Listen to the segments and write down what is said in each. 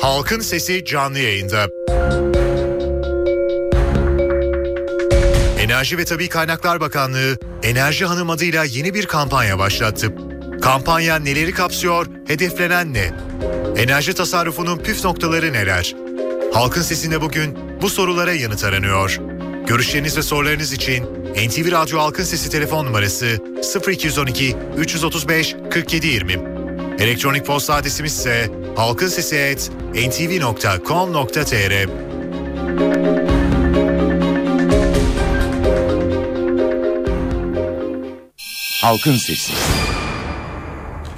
Halkın Sesi canlı yayında. Enerji ve Tabi Kaynaklar Bakanlığı Enerji Hanım adıyla yeni bir kampanya başlattı. Kampanya neleri kapsıyor, hedeflenen ne? Enerji tasarrufunun püf noktaları neler? Halkın Sesi'nde bugün bu sorulara yanıt aranıyor. Görüşleriniz ve sorularınız için NTV Radyo Halkın Sesi telefon numarası 0212 335 4720. Elektronik posta adresimiz ise halkinsesi.ntv.com.tr Halkın Sesi.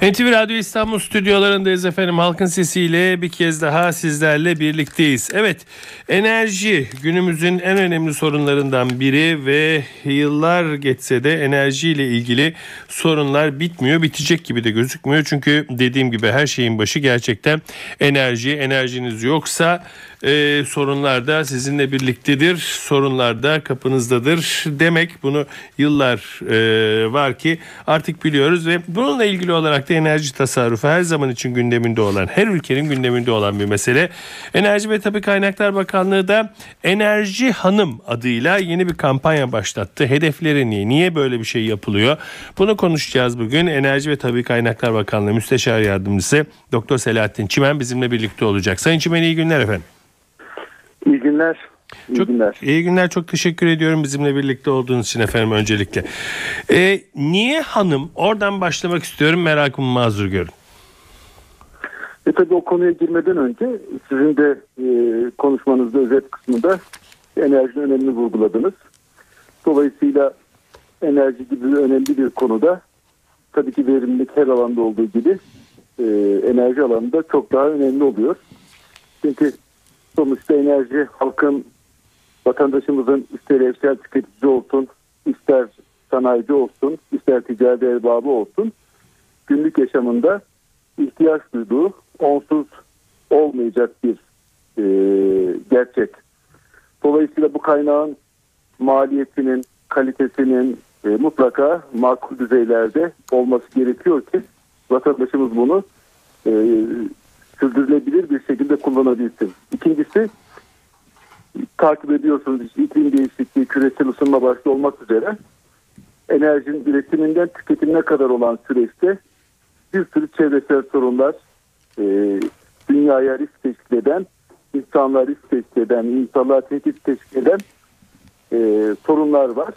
NTV Radyo İstanbul stüdyolarındayız efendim. Halkın sesiyle bir kez daha sizlerle birlikteyiz. Evet enerji günümüzün en önemli sorunlarından biri ve yıllar geçse de enerjiyle ilgili sorunlar bitmiyor. Bitecek gibi de gözükmüyor. Çünkü dediğim gibi her şeyin başı gerçekten enerji. Enerjiniz yoksa e, sorunlar da sizinle birliktedir. Sorunlar da kapınızdadır demek. Bunu yıllar e, var ki artık biliyoruz ve bununla ilgili olarak da enerji tasarrufu her zaman için gündeminde olan, her ülkenin gündeminde olan bir mesele. Enerji ve Tabi Kaynaklar Bakanlığı da Enerji Hanım adıyla yeni bir kampanya başlattı. Hedefleri niye? Niye böyle bir şey yapılıyor? Bunu konuşacağız bugün. Enerji ve Tabi Kaynaklar Bakanlığı Müsteşar Yardımcısı Doktor Selahattin Çimen bizimle birlikte olacak. Sayın Çimen iyi günler efendim. İyi günler. İyi çok, günler. İyi günler. Çok teşekkür ediyorum bizimle birlikte olduğunuz için efendim öncelikle. Ee, niye hanım? Oradan başlamak istiyorum. Merakımı mazur görün. E tabii o konuya girmeden önce sizin de e, konuşmanızda özet kısmında enerji önemini vurguladınız. Dolayısıyla enerji gibi önemli bir konuda tabii ki verimlilik her alanda olduğu gibi e, enerji alanında çok daha önemli oluyor. Çünkü sonuçta enerji halkın vatandaşımızın ister evsel tüketici olsun, ister sanayici olsun, ister ticari erbabı olsun günlük yaşamında ihtiyaç duyduğu onsuz olmayacak bir e, gerçek. Dolayısıyla bu kaynağın maliyetinin, kalitesinin e, mutlaka makul düzeylerde olması gerekiyor ki vatandaşımız bunu e, sürdürülebilir bir şekilde kullanabilsin. İkincisi takip ediyorsunuz işte iklim değişikliği, küresel ısınma başta olmak üzere enerjinin üretiminden tüketimine kadar olan süreçte bir sürü çevresel sorunlar e, dünyaya risk teşkil eden, insanlar risk teşkil eden, insanlığa tehdit teşkil eden e, sorunlar var.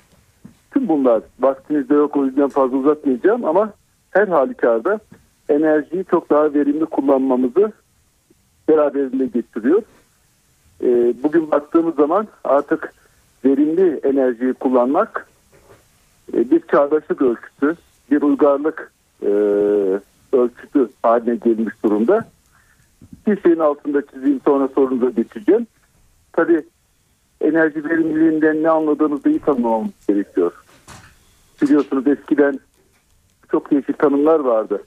Tüm bunlar vaktinizde yok o yüzden fazla uzatmayacağım ama her halükarda enerjiyi çok daha verimli kullanmamızı beraberinde getiriyor. E, bugün baktığımız zaman artık verimli enerjiyi kullanmak e, bir çağdaşlık ölçüsü, bir uygarlık e, ölçütü haline gelmiş durumda. Bir şeyin altında çizeyim sonra sorunuza geçeceğim. Tabii enerji verimliliğinden ne anladığımızı iyi tanımlamamız gerekiyor. Biliyorsunuz eskiden çok değişik tanımlar vardı.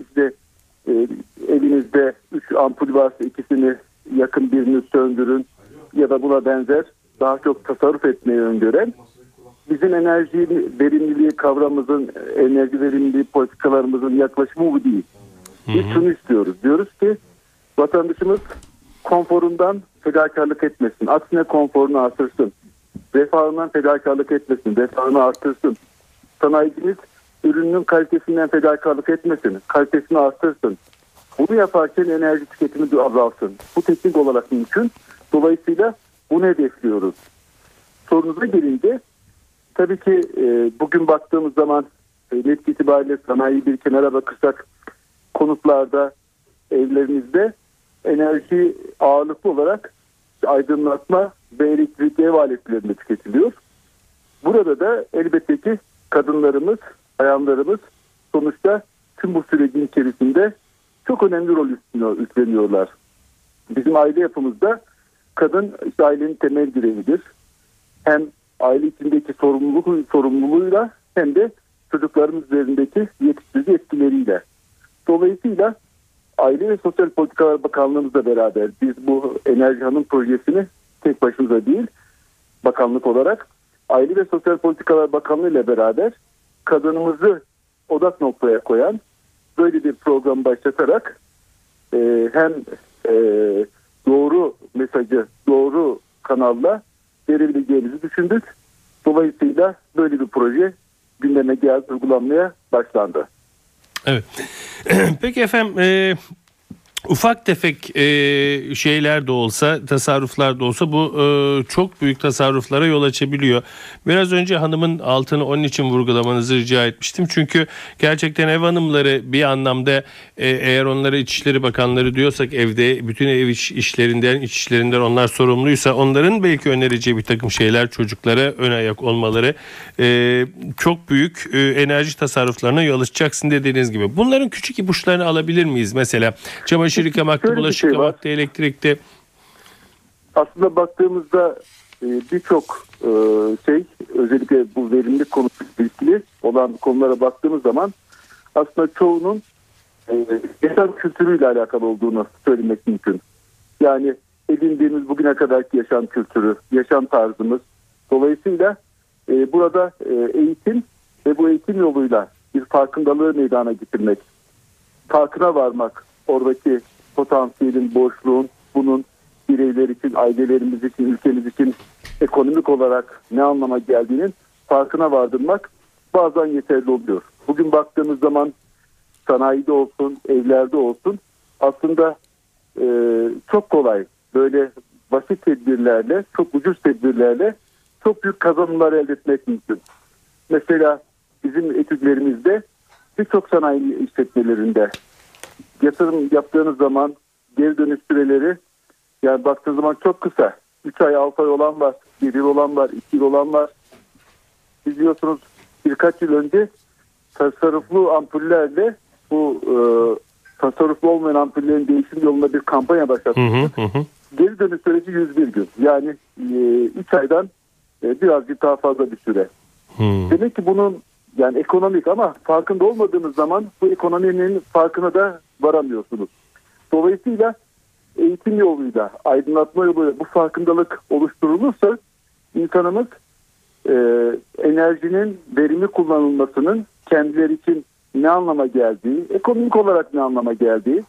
İşte e, evinizde üç ampul varsa ikisini yakın birini söndürün ya da buna benzer daha çok tasarruf etmeyi öngören bizim enerji verimliliği kavramımızın enerji verimliliği politikalarımızın yaklaşımı bu değil. Biz şunu istiyoruz. Diyoruz ki vatandaşımız konforundan fedakarlık etmesin. Aksine konforunu artırsın. Refahından fedakarlık etmesin. Refahını artırsın. Sanayicimiz ürünün kalitesinden fedakarlık etmesin. Kalitesini artırsın. Bunu yaparken enerji tüketimi de azalsın. Bu teknik olarak mümkün. Dolayısıyla bunu hedefliyoruz. Sorunuza gelince tabii ki e, bugün baktığımız zaman e, net itibariyle sanayi bir kenara bakırsak konutlarda, evlerimizde enerji ağırlıklı olarak aydınlatma ve elektrik ev aletlerinde tüketiliyor. Burada da elbette ki kadınlarımız, bayanlarımız sonuçta tüm bu sürecin içerisinde çok önemli rol üstleniyorlar. Bizim aile yapımızda kadın işte ailenin temel bireyidir. Hem aile içindeki sorumluluk sorumluluğuyla hem de çocukların üzerindeki yetiştirici etkileriyle. Dolayısıyla Aile ve Sosyal Politikalar Bakanlığımızla beraber biz bu Enerji Hanım projesini tek başımıza değil bakanlık olarak Aile ve Sosyal Politikalar Bakanlığı ile beraber kadınımızı odak noktaya koyan böyle bir program başlatarak e, hem e, doğru mesajı doğru kanalla verebileceğimizi düşündük. Dolayısıyla böyle bir proje gündeme geldi, uygulanmaya başlandı. Evet. Peki efendim e, ufak tefek e, şeyler de olsa tasarruflar da olsa bu e, çok büyük tasarruflara yol açabiliyor. Biraz önce hanımın altını onun için vurgulamanızı rica etmiştim. Çünkü gerçekten ev hanımları bir anlamda e, eğer onlara İçişleri Bakanları diyorsak evde bütün ev iş, işlerinden iç işlerinden onlar sorumluysa onların belki önereceği bir takım şeyler çocuklara ön ayak olmaları e, çok büyük e, enerji tasarruflarına yol açacaksın dediğiniz gibi. Bunların küçük ipuçlarını alabilir miyiz? Mesela çamaşır yıkamakta, Şöyle bir bulaşık şey yıkamakta, elektrikte. Aslında baktığımızda e, birçok e, şey özellikle bu verimlilik konusuyla ilgili olan konulara baktığımız zaman aslında çoğunun e, yaşam kültürüyle alakalı olduğunu söylemek mümkün. Yani edindiğimiz bugüne kadarki yaşam kültürü, yaşam tarzımız. Dolayısıyla burada eğitim ve bu eğitim yoluyla bir farkındalığı meydana getirmek, farkına varmak, oradaki potansiyelin, boşluğun, bunun bireyler için, ailelerimiz için, ülkemiz için ekonomik olarak ne anlama geldiğinin farkına vardırmak bazen yeterli oluyor. Bugün baktığımız zaman sanayide olsun, evlerde olsun aslında e, çok kolay böyle basit tedbirlerle, çok ucuz tedbirlerle çok büyük kazanımlar elde etmek mümkün. Mesela bizim etütlerimizde birçok sanayi işletmelerinde yatırım yaptığınız zaman geri dönüş süreleri yani baktığınız zaman çok kısa. 3 ay 6 ay olan var, 1 yıl olan var, 2 yıl olan var. Biliyorsunuz birkaç yıl önce tasarruflu ampullerle bu e, tasarruflu olmayan ampullerin değişim yolunda bir kampanya başlattık. Hı hı hı. hı. Geri dönüş süreci 101 gün. Yani 3 aydan e, birazcık daha fazla bir süre. Hı. Demek ki bunun yani ekonomik ama farkında olmadığınız zaman bu ekonominin farkına da varamıyorsunuz. Dolayısıyla eğitim yoluyla, aydınlatma yoluyla bu farkındalık oluşturulursa insanımız e, enerjinin verimli kullanılmasının kendileri için ne anlama geldiği, ekonomik olarak ne anlama geldiği,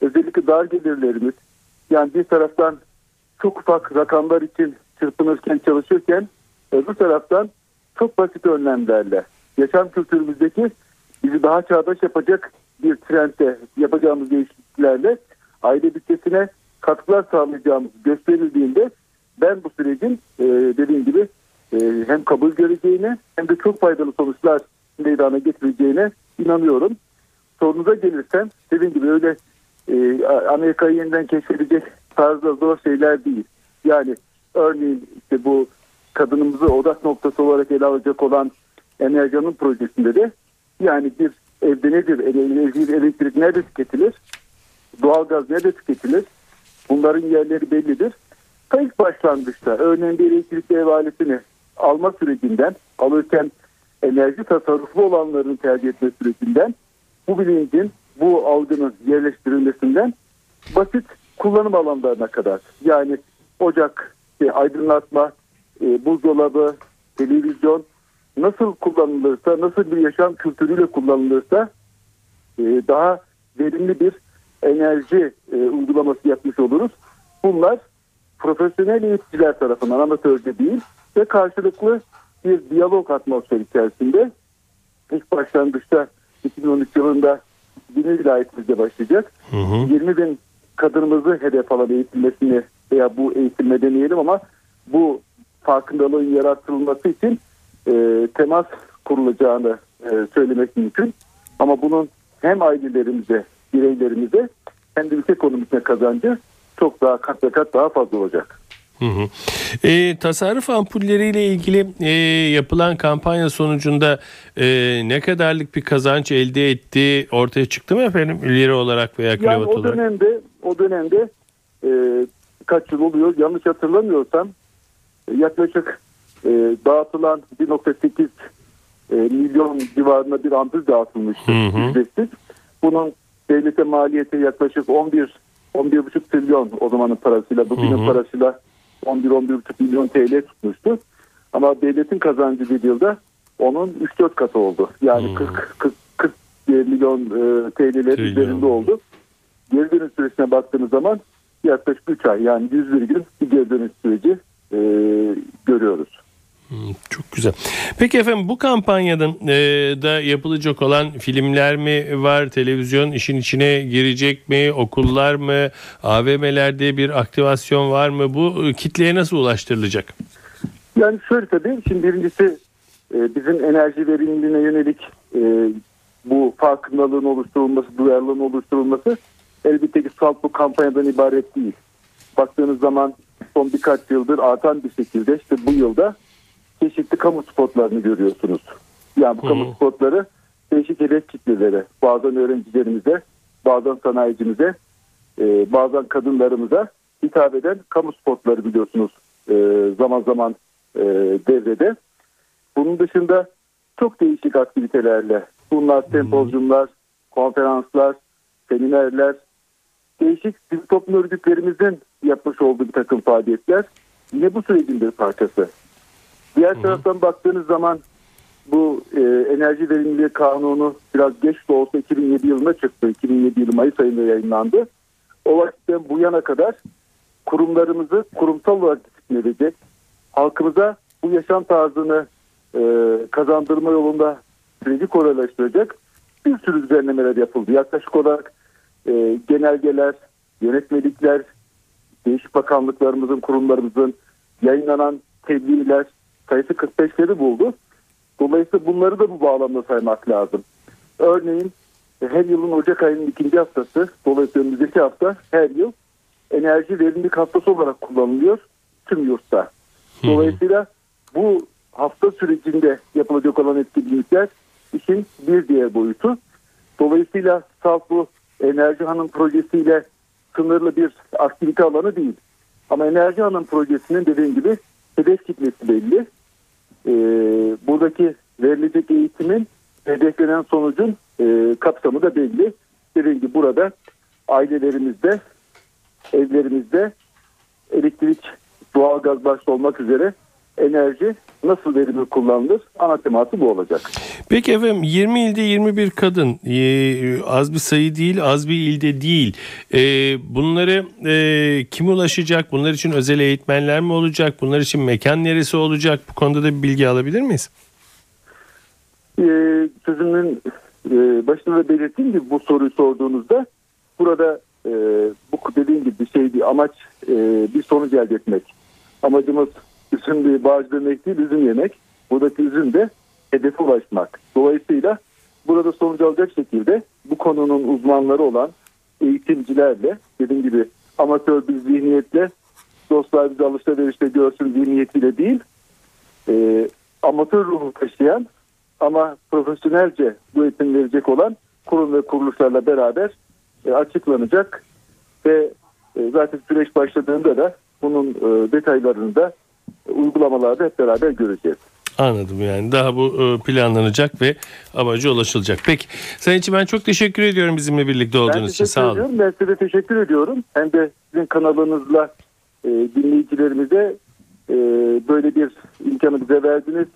özellikle dar gelirlerimiz, yani bir taraftan çok ufak rakamlar için çırpınırken çalışırken öbür taraftan çok basit önlemlerle yaşam kültürümüzdeki bizi daha çağdaş yapacak bir trendde yapacağımız değişikliklerle aile bütçesine katkılar sağlayacağımız gösterildiğinde ben bu sürecin e, dediğim gibi e, hem kabul göreceğine hem de çok faydalı sonuçlar meydana getireceğine inanıyorum. Sorunuza gelirsem dediğim gibi öyle e, Amerika'yı yeniden keşfedecek tarzda zor şeyler değil. Yani örneğin işte bu kadınımızı odak noktası olarak ele alacak olan Enerjan'ın projesinde de yani bir evde nedir, enerji, elektrik nerede tüketilir, doğalgaz nerede tüketilir, bunların yerleri bellidir. Ta ilk başlangıçta örneğin bir elektrikli ev aletini alma sürecinden, alırken enerji tasarruflu olanların tercih etme sürecinden, bu bilincin, bu algının yerleştirilmesinden basit kullanım alanlarına kadar. Yani ocak, işte aydınlatma, e, buzdolabı, televizyon nasıl kullanılırsa, nasıl bir yaşam kültürüyle kullanılırsa e, daha verimli bir enerji e, uygulaması yapmış oluruz. Bunlar profesyonel eğiticiler tarafından amatörce değil ve karşılıklı bir diyalog atmosferi içerisinde ilk başlangıçta 2013 yılında yeni vilayetimizde başlayacak. Hı hı. 20 bin kadınımızı hedef alan eğitilmesini veya bu eğitilme demeyelim ama bu farkındalığın yaratılması için e, temas kurulacağını e, söylemek mümkün. Ama bunun hem ailelerimize, bireylerimize hem de ülke ekonomisine kazancı çok daha kat ve kat daha fazla olacak. Hı hı. E, tasarruf ampulleriyle ilgili e, yapılan kampanya sonucunda e, ne kadarlık bir kazanç elde etti ortaya çıktı mı efendim ileri olarak veya Yani kilowatt o olarak? dönemde o dönemde e, kaç yıl oluyor yanlış hatırlamıyorsam e, yaklaşık e, dağıtılan 1.8 e, milyon civarında bir ampul dağıtılmıştı Hı hı. ücretsiz. Bunun devlete maliyeti yaklaşık 11 11,5 trilyon o zamanın parasıyla bugünün Hı hı. parasıyla 11-11,5 milyon TL tutmuştu. Ama devletin kazancı bir yılda onun 3-4 katı oldu. Yani Hmm. 40, 40, 40 milyon e, TL'ler Trilyon. üzerinde oldu. geri dönüş süresine baktığınız zaman yaklaşık 3 ay yani 101 gün bir geri dönüş süreci e, görüyoruz. Hmm, çok güzel. Peki efendim bu kampanyadan e, da yapılacak olan filmler mi var? Televizyon işin içine girecek mi? Okullar mı? AVM'lerde bir aktivasyon var mı? Bu e, kitleye nasıl ulaştırılacak? Yani şöyle tabii şimdi birincisi e, bizim enerji verimliliğine yönelik e, bu farkındalığın oluşturulması, duyarlılığın oluşturulması elbette ki salt bu kampanyadan ibaret değil. Baktığınız zaman son birkaç yıldır artan bir şekilde işte bu yılda çeşitli kamu spotlarını görüyorsunuz. Yani bu kamu spotları değişik hedef kitlelere, bazen öğrencilerimize, bazen sanayicimize, e, bazen kadınlarımıza hitap eden kamu spotları biliyorsunuz e, zaman zaman e, devrede. Bunun dışında çok değişik aktivitelerle, bunlar sempozyumlar, konferanslar, seminerler, değişik sivil toplum örgütlerimizin yapmış olduğu bir takım faaliyetler yine bu sürecin bir parçası. Diğer Hı-hı. taraftan baktığınız zaman bu e, enerji verimliliği kanunu biraz geç de olsa 2007 yılında çıktı. 2007 yılı Mayıs ayında yayınlandı. O vakitten bu yana kadar kurumlarımızı kurumsal olarak disiplin edecek, halkımıza bu yaşam tarzını e, kazandırma yolunda süreci kolaylaştıracak bir sürü düzenlemeler yapıldı. Yaklaşık olarak e, genelgeler, yönetmelikler, değişik bakanlıklarımızın, kurumlarımızın yayınlanan tebliğler sayısı 45'leri buldu. Dolayısıyla bunları da bu bağlamda saymak lazım. Örneğin her yılın Ocak ayının ikinci haftası, dolayısıyla önümüzdeki hafta her yıl enerji verimlilik haftası olarak kullanılıyor tüm yurtta. Dolayısıyla bu hafta sürecinde yapılacak olan etkinlikler işin bir diğer boyutu. Dolayısıyla salt bu Enerji Hanım projesiyle sınırlı bir aktivite alanı değil. Ama Enerji Hanım projesinin dediğim gibi hedef kitlesi belli. Ee, buradaki verilecek eğitimin hedeflenen sonucun e, kapsamı da belli. Dediğim gibi burada ailelerimizde, evlerimizde elektrik, doğalgaz başta olmak üzere enerji nasıl verimli kullanılır? Ana teması bu olacak. Peki efendim 20 ilde 21 kadın ee, az bir sayı değil az bir ilde değil. E, bunları e, kim ulaşacak? Bunlar için özel eğitmenler mi olacak? Bunlar için mekan neresi olacak? Bu konuda da bir bilgi alabilir miyiz? E, sözümün e, başında da belirttiğim gibi bu soruyu sorduğunuzda burada e, bu dediğim gibi bir şey bir amaç e, bir sonuç elde etmek. Amacımız üzüm bir bağcı demek değil üzüm yemek. Buradaki üzüm de hedefe ulaşmak. Dolayısıyla burada sonuç alacak şekilde bu konunun uzmanları olan eğitimcilerle dediğim gibi amatör bir zihniyetle dostlar bizi alışverişte görsün zihniyetiyle değil e, amatör ruhu taşıyan ama profesyonelce bu eğitim verecek olan kurum ve kuruluşlarla beraber e, açıklanacak ve e, zaten süreç başladığında da bunun e, detaylarını da uygulamalarda hep beraber göreceğiz. Anladım yani daha bu e, planlanacak ve amacı ulaşılacak. Peki Sayın için ben çok teşekkür ediyorum bizimle birlikte olduğunuz için sağ olun. Ediyorum. Ben size teşekkür ediyorum. Hem de sizin kanalınızla e, dinleyicilerimize e, böyle bir imkanı bize verdiniz.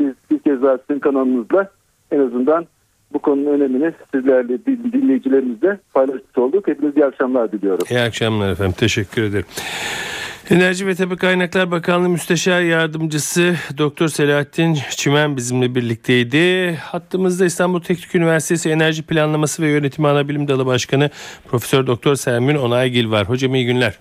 Biz bir kez daha sizin kanalınızla en azından bu konunun önemini sizlerle dinleyicilerimizle paylaşmış olduk. Hepinize iyi akşamlar diliyorum. İyi akşamlar efendim. Teşekkür ederim. Enerji ve Tabi Kaynaklar Bakanlığı Müsteşar Yardımcısı Doktor Selahattin Çimen bizimle birlikteydi. Hattımızda İstanbul Teknik Üniversitesi Enerji Planlaması ve Yönetimi Anabilim Dalı Başkanı Profesör Doktor Selmin Onaygil var. Hocam iyi günler.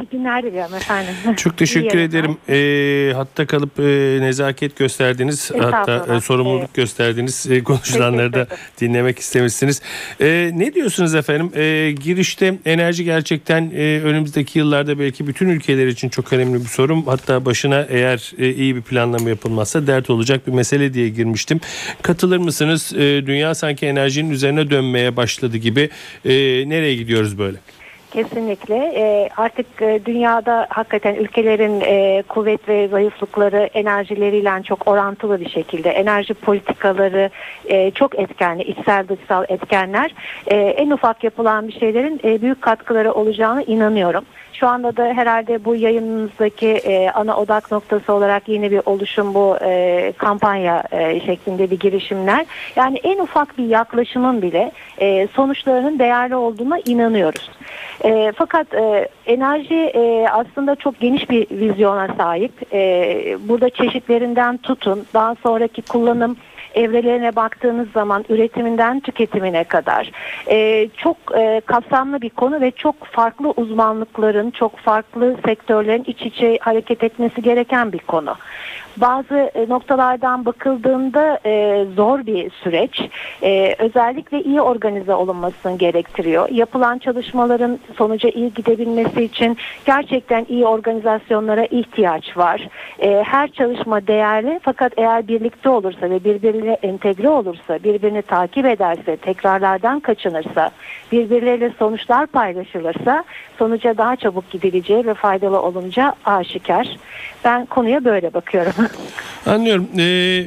İyi günler diliyorum efendim. Çok teşekkür ederim. E, hatta kalıp e, nezaket gösterdiniz. Hatta e, sorumluluk evet. gösterdiniz. E, konuşulanları da dinlemek istemişsiniz. E, ne diyorsunuz efendim? E, girişte enerji gerçekten e, önümüzdeki yıllarda belki bütün ülkeler için çok önemli bir sorun. Hatta başına eğer e, iyi bir planlama yapılmazsa dert olacak bir mesele diye girmiştim. Katılır mısınız? E, dünya sanki enerjinin üzerine dönmeye başladı gibi. E, nereye gidiyoruz böyle? Kesinlikle. E, artık e, dünyada hakikaten ülkelerin e, kuvvet ve zayıflıkları enerjileriyle çok orantılı bir şekilde enerji politikaları e, çok etkenli, içsel dışsal etkenler e, en ufak yapılan bir şeylerin e, büyük katkıları olacağına inanıyorum. Şu anda da herhalde bu yayınımızdaki e, ana odak noktası olarak yeni bir oluşum bu e, kampanya e, şeklinde bir girişimler. Yani en ufak bir yaklaşımın bile e, sonuçlarının değerli olduğuna inanıyoruz. E, fakat e, enerji e, aslında çok geniş bir vizyona sahip. E, burada çeşitlerinden tutun, daha sonraki kullanım evrelerine baktığınız zaman üretiminden tüketimine kadar e, çok e, kapsamlı bir konu ve çok farklı uzmanlıkların, çok farklı sektörlerin iç içe hareket etmesi gereken bir konu. Bazı e, noktalardan bakıldığında e, zor bir süreç. E, özellikle iyi organize olunmasını gerektiriyor. Yapılan çalışmaların sonuca iyi gidebilmesi için gerçekten iyi organizasyonlara ihtiyaç var. E, her çalışma değerli fakat eğer birlikte olursa ve birbirine entegre olursa, birbirini takip ederse, tekrarlardan kaçınırsa, birbirleriyle sonuçlar paylaşılırsa sonuca daha çabuk gidileceği ve faydalı olunca aşikar. Ben konuya böyle bakıyorum. Anlıyorum. Ee,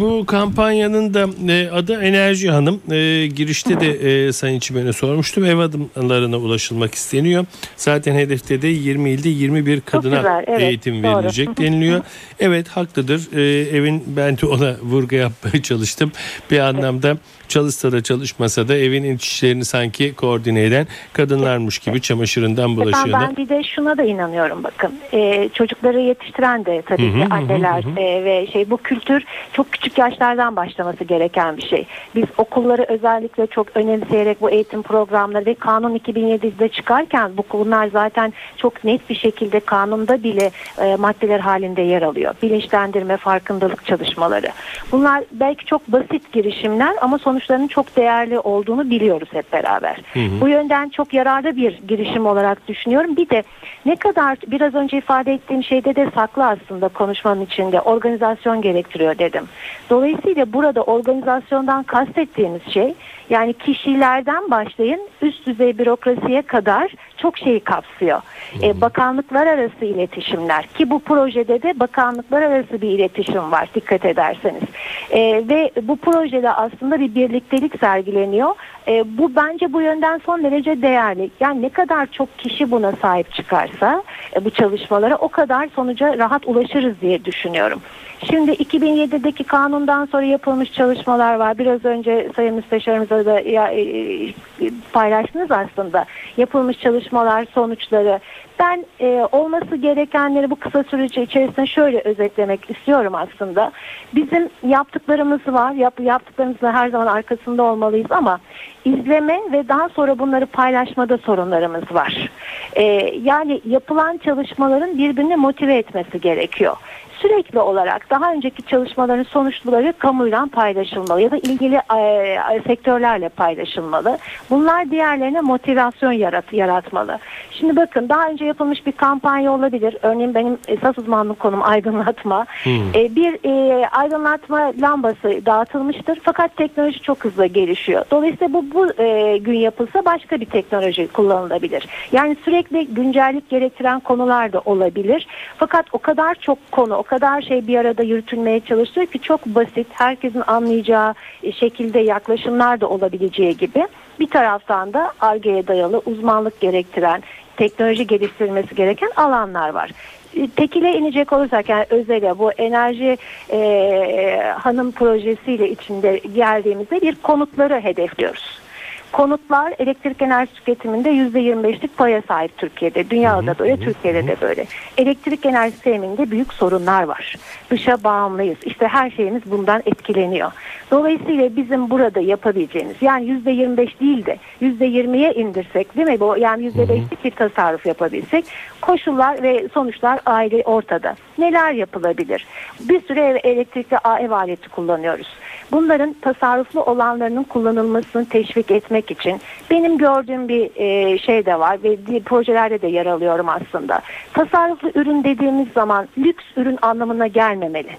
bu kampanyanın da e, adı Enerji Hanım. E, girişte de e, Sayın Çimen'e sormuştum. Ev adımlarına ulaşılmak isteniyor. Zaten hedefte de 20 ilde 21 kadına güzel, evet, eğitim doğru. verilecek deniliyor. Evet haklıdır. E, evin ben de ona vurgu yapmaya çalıştım. Bir anlamda çalışsa da çalışmasa da evin iç işlerini sanki koordine eden kadınlarmış gibi çamaşırından Efendim bulaşığına. ben bir de şuna da inanıyorum bakın. Ee, çocukları yetiştiren de tabii ki anneler hı hı. e, ve şey bu kültür çok küçük yaşlardan başlaması gereken bir şey. Biz okulları özellikle çok önemseyerek bu eğitim programları ve kanun 2007'de çıkarken bu bunlar zaten çok net bir şekilde kanunda bile e, maddeler halinde yer alıyor. Bilinçlendirme, farkındalık çalışmaları. Bunlar belki çok basit girişimler ama sonuçlarının çok değerli olduğunu biliyoruz hep beraber. Bu yönden çok yararlı bir girişim olarak düşünüyorum. Bir de ne kadar biraz önce ifade ettiğim şeyde de saklı aslında konuşmanın içinde organizasyon gerektiriyor dedim. Dolayısıyla burada organizasyondan kastettiğimiz şey yani kişilerden başlayın üst düzey bürokrasiye kadar çok şeyi kapsıyor. E, bakanlıklar arası iletişimler ki bu projede de bakanlıklar arası bir iletişim var dikkat ederseniz. E, ve bu projede aslında bir birliktelik sergileniyor. E, bu bence bu yönden son derece değerli. Yani ne kadar çok kişi buna sahip çıkarsa e, bu çalışmalara o kadar sonuca rahat ulaşırız diye düşünüyorum. Şimdi 2007'deki kanundan sonra yapılmış çalışmalar var. Biraz önce Sayın Müsteşarımıza da e, e, paylaştınız aslında. Yapılmış çalışmalar, sonuçları. Ben e, olması gerekenleri bu kısa süreç içerisinde şöyle özetlemek istiyorum aslında. Bizim yaptıklarımız var. Yap, yaptıklarımızla her zaman arkasında olmalıyız ama izleme ve daha sonra bunları paylaşmada sorunlarımız var. E, yani yapılan çalışmaların birbirini motive etmesi gerekiyor sürekli olarak daha önceki çalışmaların sonuçları kamuyla paylaşılmalı ya da ilgili e, sektörlerle paylaşılmalı. Bunlar diğerlerine motivasyon yarat, yaratmalı. Şimdi bakın daha önce yapılmış bir kampanya olabilir. Örneğin benim esas uzmanlık konum aydınlatma. E, bir e, aydınlatma lambası dağıtılmıştır fakat teknoloji çok hızlı gelişiyor. Dolayısıyla bu, bu e, gün yapılsa başka bir teknoloji kullanılabilir. Yani sürekli güncellik gerektiren konular da olabilir. Fakat o kadar çok konu, o kadar şey bir arada yürütülmeye çalışılıyor ki çok basit, herkesin anlayacağı e, şekilde yaklaşımlar da olabileceği gibi. Bir taraftan da ARGE'ye dayalı uzmanlık gerektiren, teknoloji geliştirilmesi gereken alanlar var. E, Tekile inecek olursak yani özele bu enerji e, hanım projesiyle içinde geldiğimizde bir konutları hedefliyoruz. Konutlar elektrik enerji tüketiminde %25'lik paya sahip Türkiye'de. Dünyada da böyle, Türkiye'de de böyle. Elektrik enerji temininde büyük sorunlar var. Dışa bağımlıyız. İşte her şeyimiz bundan etkileniyor. Dolayısıyla bizim burada yapabileceğimiz yani %25 değil de %20'ye indirsek değil mi? Bu yani %5'lik bir tasarruf yapabilsek koşullar ve sonuçlar aile ortada. Neler yapılabilir? Bir süre ev, elektrikli ev aleti kullanıyoruz. Bunların tasarruflu olanlarının kullanılmasını teşvik etmek için benim gördüğüm bir e, şey de var ve projelerde de yer alıyorum aslında. Tasarruflu ürün dediğimiz zaman lüks ürün anlamına gelmemeli.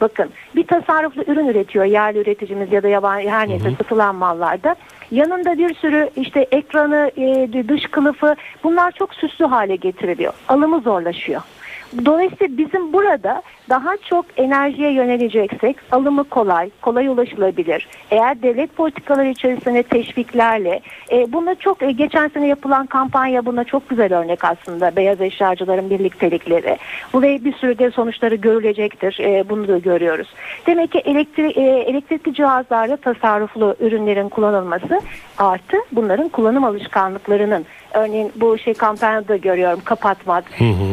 Bakın bir tasarruflu ürün üretiyor yerli üreticimiz ya da yabancı her neyse satılan mallarda. Yanında bir sürü işte ekranı, e, dış kılıfı bunlar çok süslü hale getiriliyor. Alımı zorlaşıyor. Dolayısıyla bizim burada daha çok enerjiye yöneleceksek alımı kolay, kolay ulaşılabilir. Eğer devlet politikaları içerisinde teşviklerle e, buna çok e, geçen sene yapılan kampanya buna çok güzel örnek aslında beyaz eşyacıların birliktelikleri. Bu ve bir sürü de sonuçları görülecektir. E, bunu da görüyoruz. Demek ki elektri, e, elektrikli cihazlarda tasarruflu ürünlerin kullanılması artı bunların kullanım alışkanlıklarının örneğin bu şey kampanyada görüyorum kapatmak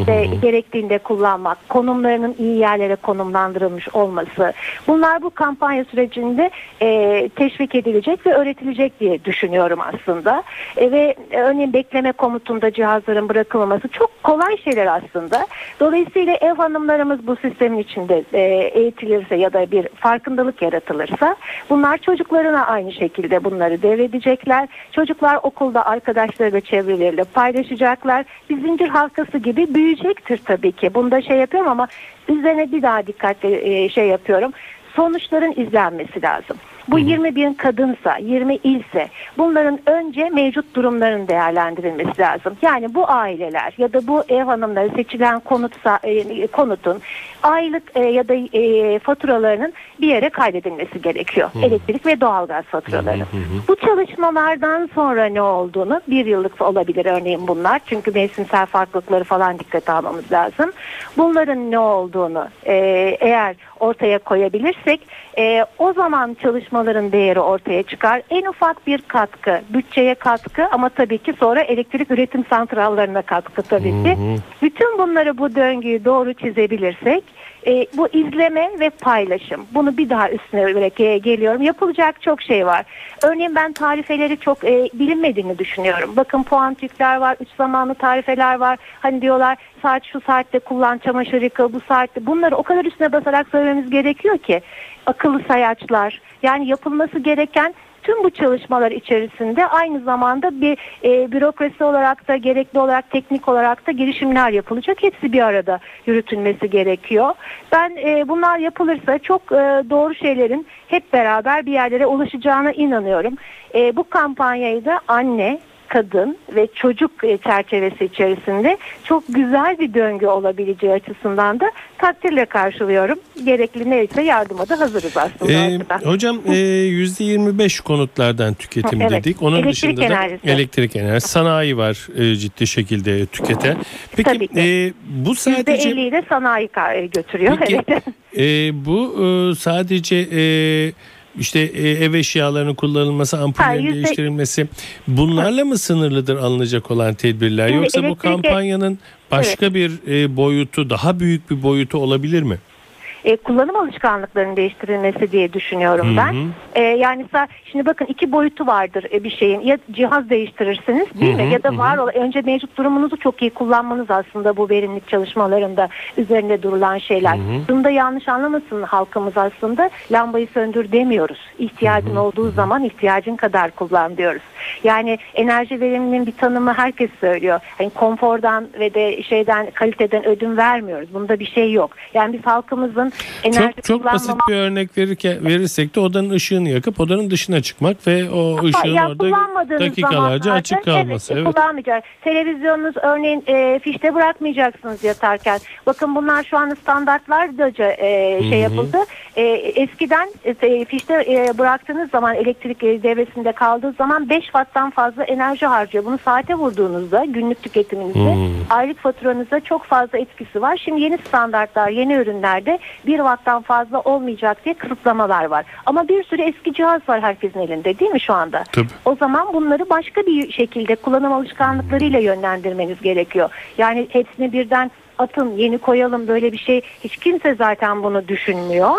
ve gerektiğinde kullanmak konumlarının iyi yerlere konumlandırılmış olması. Bunlar bu kampanya sürecinde e, teşvik edilecek ve öğretilecek diye düşünüyorum aslında. E, ve örneğin bekleme komutunda cihazların bırakılmaması çok kolay şeyler aslında. Dolayısıyla ev hanımlarımız bu sistemin içinde e, eğitilirse ya da bir farkındalık yaratılırsa bunlar çocuklarına aynı şekilde bunları devredecekler. Çocuklar okulda arkadaşlarıyla çevreleriyle paylaşacaklar. Bir zincir halkası gibi büyüyecektir tabii ki. Bunda şey yapıyorum ama üzerine bir daha dikkatli e, şey yapıyorum sonuçların izlenmesi lazım. Bu 20 bin kadınsa, 20 ilse bunların önce mevcut durumların değerlendirilmesi lazım. Yani bu aileler ya da bu ev hanımları seçilen konutsa, e, konutun aylık e, ya da e, faturalarının bir yere kaydedilmesi gerekiyor. Elektrik ve doğalgaz faturaları. Bu çalışmalardan sonra ne olduğunu bir yıllık olabilir örneğin bunlar. Çünkü mevsimsel farklılıkları falan dikkate almamız lazım. Bunların ne olduğunu e, eğer ortaya koyabilirsek e, o zaman çalışmaların değeri ortaya çıkar. En ufak bir katkı, bütçeye katkı ama tabii ki sonra elektrik üretim santrallarına katkı tabii ki. Bütün bunları bu döngüyü doğru çizebilirsek e, bu izleme ve paylaşım. Bunu bir daha üstüne vererek e, geliyorum. Yapılacak çok şey var. Örneğin ben tarifeleri çok e, bilinmediğini düşünüyorum. Bakın puan tükler var, üç zamanlı tarifeler var. Hani diyorlar saat şu saatte kullan çamaşır yıka bu saatte. Bunları o kadar üstüne basarak söylememiz gerekiyor ki. Akıllı sayaçlar yani yapılması gereken tüm bu çalışmalar içerisinde aynı zamanda bir e, bürokrasi olarak da gerekli olarak teknik olarak da girişimler yapılacak. Hepsi bir arada yürütülmesi gerekiyor. Ben e, bunlar yapılırsa çok e, doğru şeylerin hep beraber bir yerlere ulaşacağına inanıyorum. E, bu kampanyayı da anne, kadın ve çocuk e, çerçevesi içerisinde çok güzel bir döngü olabileceği açısından da takdirle karşılıyorum. Gerekli neyse yardıma da hazırız aslında. Ee, ortada. hocam e, %25 konutlardan tüketim Evet. dedik. Onun Elektrik dışında da enerjisi. elektrik enerjisi, sanayi var e, ciddi şekilde tüketen. Peki e, bu sadece %50'yi de sanayi götürüyor. Peki, Evet. e, bu e, sadece e, işte e, ev eşyalarının kullanılması, ampullerin Ha, yüzde- değiştirilmesi bunlarla mı sınırlıdır alınacak olan tedbirler? Şimdi Yoksa bu kampanyanın başka bir e, boyutu, daha büyük bir boyutu olabilir mi? E, kullanım alışkanlıklarının değiştirilmesi diye düşünüyorum Hı ben. E, yani şimdi bakın iki boyutu vardır e, bir şeyin. Ya cihaz değiştirirsiniz değil Hı hı, mi? Ya da var olan önce mevcut durumunuzu çok iyi kullanmanız aslında bu verimlilik çalışmalarında üzerinde durulan şeyler. Bunda yanlış anlamasın halkımız aslında lambayı söndür demiyoruz. İhtiyacın olduğu zaman ihtiyacın kadar kullan diyoruz. Yani enerji verimliliğinin bir tanımı herkes söylüyor. Hani konfordan ve de şeyden kaliteden ödün vermiyoruz. Bunda bir şey yok. Yani biz halkımızın enerji Çok çok basit bir örnek verirken verirsek de odanın ışığını yakıp odanın dışına çıkmak ve o ışığın ya orada dakikalarca açık kalması. Evet, Evet. kullanmayacak. Televizyonunuz örneğin e, fişte bırakmayacaksınız yatarken. Bakın bunlar şu anda standartlarca e, şey yapıldı. E, eskiden e, fişte e, bıraktığınız zaman elektrik e, devresinde kaldığı zaman 5 watttan fazla enerji harcıyor. Bunu saate vurduğunuzda günlük tüketiminizde aylık faturanızda çok fazla etkisi var. Şimdi yeni standartlar, yeni ürünlerde 1 watttan fazla olmayacak diye kısıtlamalar var. Ama bir sürü eski cihaz var herkesin elinde değil mi şu anda? Tabii. O zaman bunları başka bir şekilde kullanım alışkanlıklarıyla yönlendirmeniz gerekiyor. Yani hepsini birden atın, yeni koyalım böyle bir şey hiç kimse zaten bunu düşünmüyor.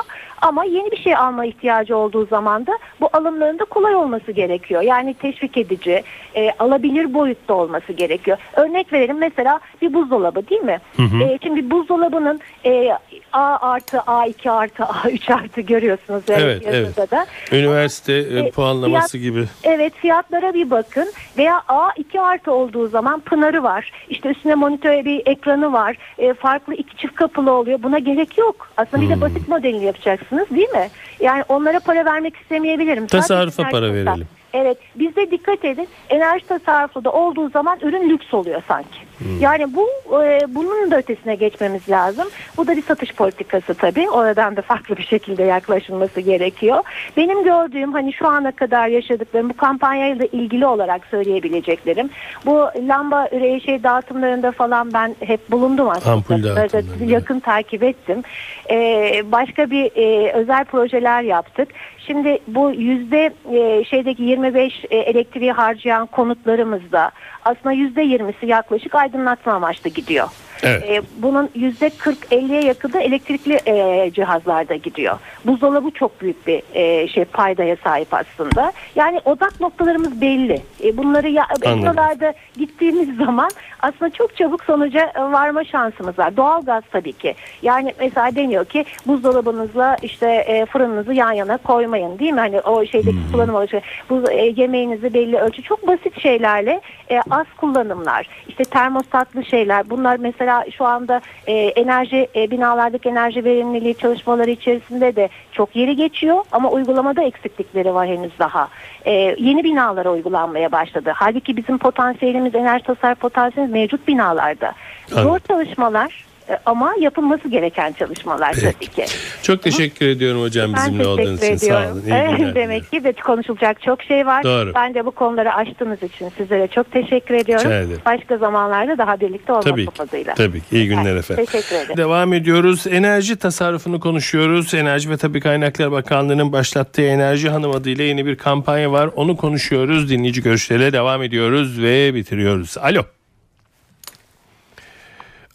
Ama yeni bir şey alma ihtiyacı olduğu zaman da bu alımların da kolay olması gerekiyor. Yani teşvik edici, e, alabilir boyutta olması gerekiyor. Örnek verelim mesela bir buzdolabı değil mi? E, şimdi buzdolabının e, A artı A2 artı A3 artı görüyorsunuz. Evet, yazıda da. Üniversite e, E, puanlaması fiyat- gibi. Evet fiyatlara bir bakın veya A2 artı olduğu zaman pınarı var. İşte üstüne monitör bir ekranı var. E, farklı iki çift kapılı oluyor. Buna gerek yok. Aslında Hmm. bir de basit modelini yapacaksınız değil mi? Yani onlara para vermek istemeyebilirim. Tasarrufa para verelim. Evet bizde dikkat edin enerji tasarrufu da olduğu zaman ürün lüks oluyor sanki. Yani bu e, bunun da ötesine geçmemiz lazım. Bu da bir satış politikası tabii. Oradan da farklı bir şekilde yaklaşılması gerekiyor. Benim gördüğüm hani şu ana kadar yaşadıklarım bu kampanyayla ilgili olarak söyleyebileceklerim. Bu lamba üreyi şey dağıtımlarında falan ben hep bulundum aslında. Ampul yakın takip ettim. Ee, başka bir e, özel projeler yaptık. Şimdi bu yüzde e, şeydeki 25 e, elektriği harcayan konutlarımızda aslında yüzde 20'si yaklaşık aydınlatma amaçlı gidiyor. Evet. E, bunun yüzde 40-50'ye yakını elektrikli e, cihazlarda gidiyor. Buzdolabı çok büyük bir e, şey paydaya sahip aslında. Yani odak noktalarımız belli. E, bunları ya, Anladım. buralarda gittiğimiz zaman aslında çok çabuk sonuca e, varma şansımız var. Doğalgaz tabii ki. Yani mesela deniyor ki buzdolabınızla işte e, fırınınızı yan yana koymayın değil mi? Hani o şeydeki kullanım ölçü. Bu e, yemeğinizi belli ölçü. Çok basit şeylerle e, az kullanımlar. İşte termostatlı şeyler. Bunlar mesela şu anda e, enerji e, binalardaki enerji verimliliği çalışmaları içerisinde de çok yeri geçiyor ama uygulamada eksiklikleri var henüz daha. E, yeni binalara uygulanmaya başladı. Halbuki bizim potansiyelimiz enerji tasarruf potansiyelimiz mevcut binalarda. Zor çalışmalar ama yapılması gereken çalışmalar Peki. tabii ki. Çok teşekkür ediyorum hocam Ben bizimle olduğunuz için. Sağ ediyorum. olun. İyi günler. Demek ki de konuşulacak çok şey var. Doğru. Ben de bu konuları açtığınız için sizlere çok teşekkür ediyorum. Başka zamanlarda daha birlikte olmak Tabii ki. umuduyla. Tabii ki. İyi günler Evet, efendim. Teşekkür ederim. Devam ediyoruz. Enerji tasarrufunu konuşuyoruz. Enerji ve Tabii Kaynaklar Bakanlığı'nın başlattığı Enerji Hanım adıyla yeni bir kampanya var. Onu konuşuyoruz. Dinleyici görüşleriyle devam ediyoruz ve bitiriyoruz. Alo.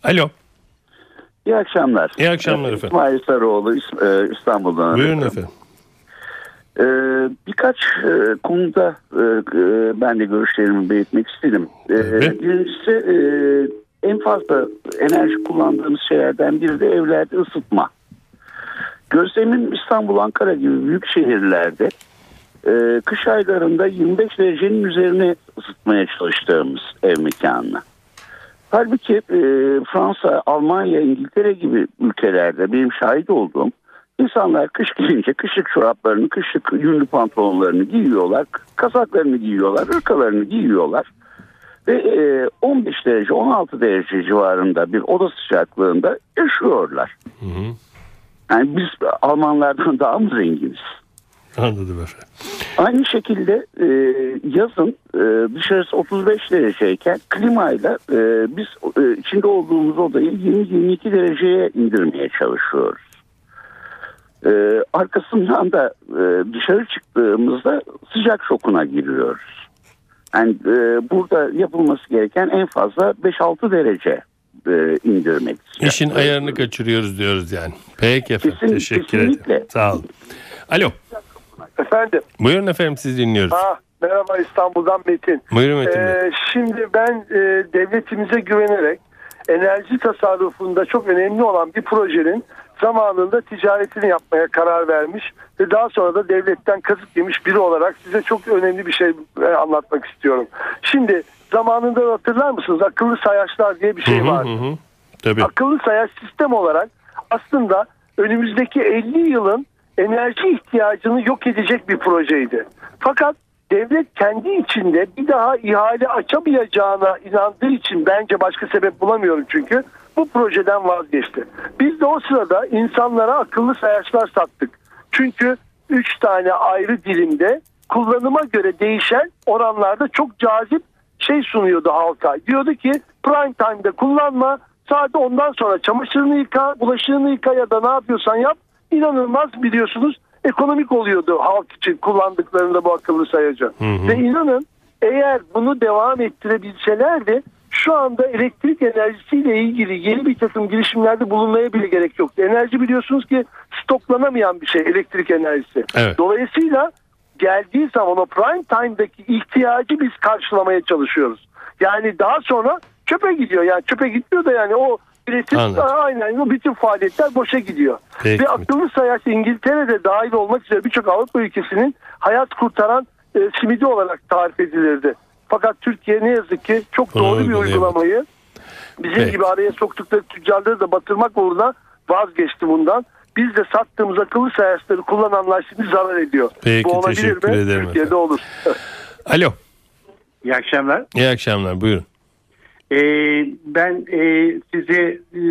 Alo. İyi akşamlar. İyi akşamlar efendim. İsmail Sarıoğlu e, İstanbul'dan. Buyurun efendim. Ee, birkaç e, konuda e, e, ben de görüşlerimi belirtmek istedim. Ee, birincisi e, en fazla enerji kullandığımız şeylerden biri de evlerde ısıtma. Gözlemim İstanbul, Ankara gibi büyük şehirlerde e, kış aylarında 25 derecenin üzerine ısıtmaya çalıştığımız ev mekanına. Halbuki e, Fransa, Almanya, İngiltere gibi ülkelerde benim şahit olduğum insanlar kış gelince kışlık çoraplarını, kışlık yünlü pantolonlarını giyiyorlar, kasaklarını giyiyorlar, ırkalarını giyiyorlar. Ve e, 15 derece, 16 derece civarında bir oda sıcaklığında yaşıyorlar. Yani biz Almanlardan daha mı zenginiz? Anladım efendim. Aynı şekilde e, yazın e, dışarısı 35 dereceyken klimayla e, biz e, içinde olduğumuz odayı 20-22 dereceye indirmeye çalışıyoruz. E, arkasından da e, dışarı çıktığımızda sıcak şokuna giriyoruz. Yani e, burada yapılması gereken en fazla 5-6 derece e, indirmek. İşin ayarını kaçırıyoruz diyoruz yani. Peki efendim. Kesin- Teşekkür kesinlikle. ederim. Sağ olun. Alo. Efendim, Buyurun efendim sizi dinliyoruz. ah, merhaba İstanbul'dan Metin. Buyurun Metin Bey. Ee, şimdi ben e, devletimize güvenerek enerji tasarrufunda çok önemli olan bir projenin zamanında ticaretini yapmaya karar vermiş ve daha sonra da devletten kazık yemiş biri olarak size çok önemli bir şey e, anlatmak istiyorum. Şimdi zamanında hatırlar mısınız akıllı sayaçlar diye bir şey Hı hı, vardı. hı hı. Tabii. akıllı sayaç sistem olarak aslında önümüzdeki 50 yılın enerji ihtiyacını yok edecek bir projeydi. Fakat devlet kendi içinde bir daha ihale açamayacağına inandığı için bence başka sebep bulamıyorum çünkü bu projeden vazgeçti. Biz de o sırada insanlara akıllı sayaçlar sattık. Çünkü 3 tane ayrı dilimde kullanıma göre değişen oranlarda çok cazip şey sunuyordu halka. Diyordu ki prime time'da kullanma sadece ondan sonra çamaşırını yıka, bulaşığını yıka ya da ne yapıyorsan yap. İnanılmaz biliyorsunuz ekonomik oluyordu halk için kullandıklarında bu akıllı sayacı. Ve inanın eğer bunu devam ettirebilselerdi şu anda elektrik enerjisiyle ilgili yeni bir takım girişimlerde bulunmaya bile gerek yoktu. Enerji biliyorsunuz ki stoklanamayan bir şey elektrik enerjisi. Evet. Dolayısıyla geldiği zaman o prime time'daki ihtiyacı biz karşılamaya çalışıyoruz. Yani daha sonra çöpe gidiyor. Yani çöpe gitmiyor da yani o üretim Anladım. aynen o bütün faaliyetler boşa gidiyor. Peki. Ve akıllı sayaç İngiltere'de dahil olmak üzere birçok Avrupa ülkesinin hayat kurtaran e, simidi olarak tarif edilirdi. Fakat Türkiye ne yazık ki çok doğru bir uygulayamadı. uygulamayı bizim Peki. gibi araya soktukları tüccarları da batırmak uğruna vazgeçti bundan. Biz de sattığımız akıllı sayaçları kullananlar şimdi zarar ediyor. Peki, Bu olabilir teşekkür mi? ederim Türkiye'de efendim. olur. Alo. İyi akşamlar. İyi akşamlar. Buyurun. Ee, ben e, sizi e,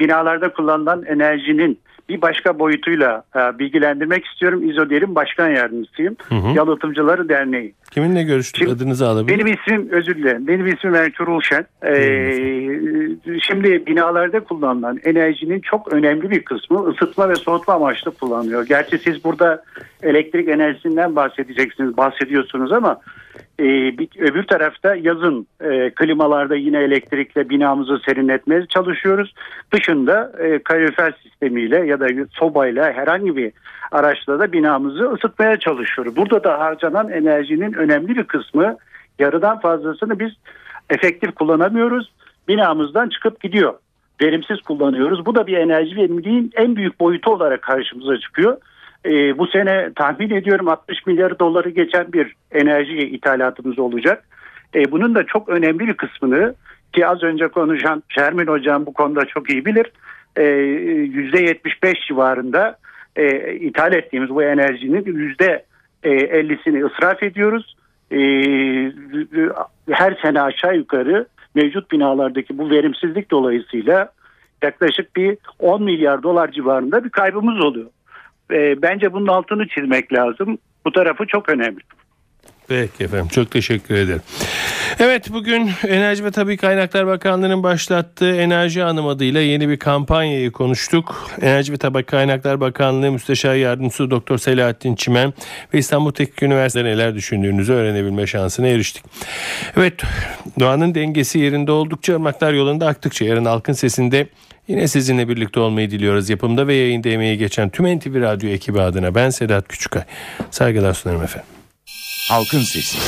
binalarda kullanılan enerjinin bir başka boyutuyla e, bilgilendirmek istiyorum. İzoder'in başkan yardımcısıyım. Hı hı. Yalıtımcıları Derneği. Kiminle görüştük? Şimdi- Adınızı alabilir Benim ismim özür dilerim. Benim ismim Ertuğrul Ulşen. Ee, şimdi binalarda kullanılan enerjinin çok önemli bir kısmı ısıtma ve soğutma amaçlı kullanılıyor. Gerçi siz burada elektrik enerjisinden bahsedeceksiniz, bahsediyorsunuz ama e, bir, öbür tarafta yazın e, klimalarda yine elektrikle binamızı serinletmeye çalışıyoruz. Dışında e, kalorifer sistemiyle ya da sobayla herhangi bir araçla da binamızı ısıtmaya çalışıyoruz. Burada da harcanan enerjinin önemli bir kısmı yarıdan fazlasını biz efektif kullanamıyoruz. Binamızdan çıkıp gidiyor. Verimsiz kullanıyoruz. Bu da bir enerji verimliliğin en büyük boyutu olarak karşımıza çıkıyor. Ee, bu sene tahmin ediyorum 60 milyar doları geçen bir enerji ithalatımız olacak. Ee, bunun da çok önemli bir kısmını ki az önce konuşan Şermin Hocam bu konuda çok iyi bilir. Ee, %75 civarında e, ithal ettiğimiz bu enerjinin yüzde e, 50'sini israf ediyoruz. E, her sene aşağı yukarı mevcut binalardaki bu verimsizlik dolayısıyla yaklaşık bir 10 milyar dolar civarında bir kaybımız oluyor. E, bence bunun altını çizmek lazım. Bu tarafı çok önemli. Peki efendim çok teşekkür ederim. Evet bugün Enerji ve Tabi Kaynaklar Bakanlığı'nın başlattığı Enerji Hanım adıyla yeni bir kampanyayı konuştuk. Enerji ve Tabi Kaynaklar Bakanlığı Müsteşar Yardımcısı Doktor Selahattin Çimen ve İstanbul Teknik Üniversitesi'nde neler düşündüğünüzü öğrenebilme şansına eriştik. Evet doğanın dengesi yerinde oldukça ırmaklar yolunda aktıkça yarın halkın sesinde Yine sizinle birlikte olmayı diliyoruz. Yapımda ve yayında emeği geçen tüm NTV Radyo ekibi adına ben Sedat Küçükay. Saygılar sunarım efendim. Halkın Sesi.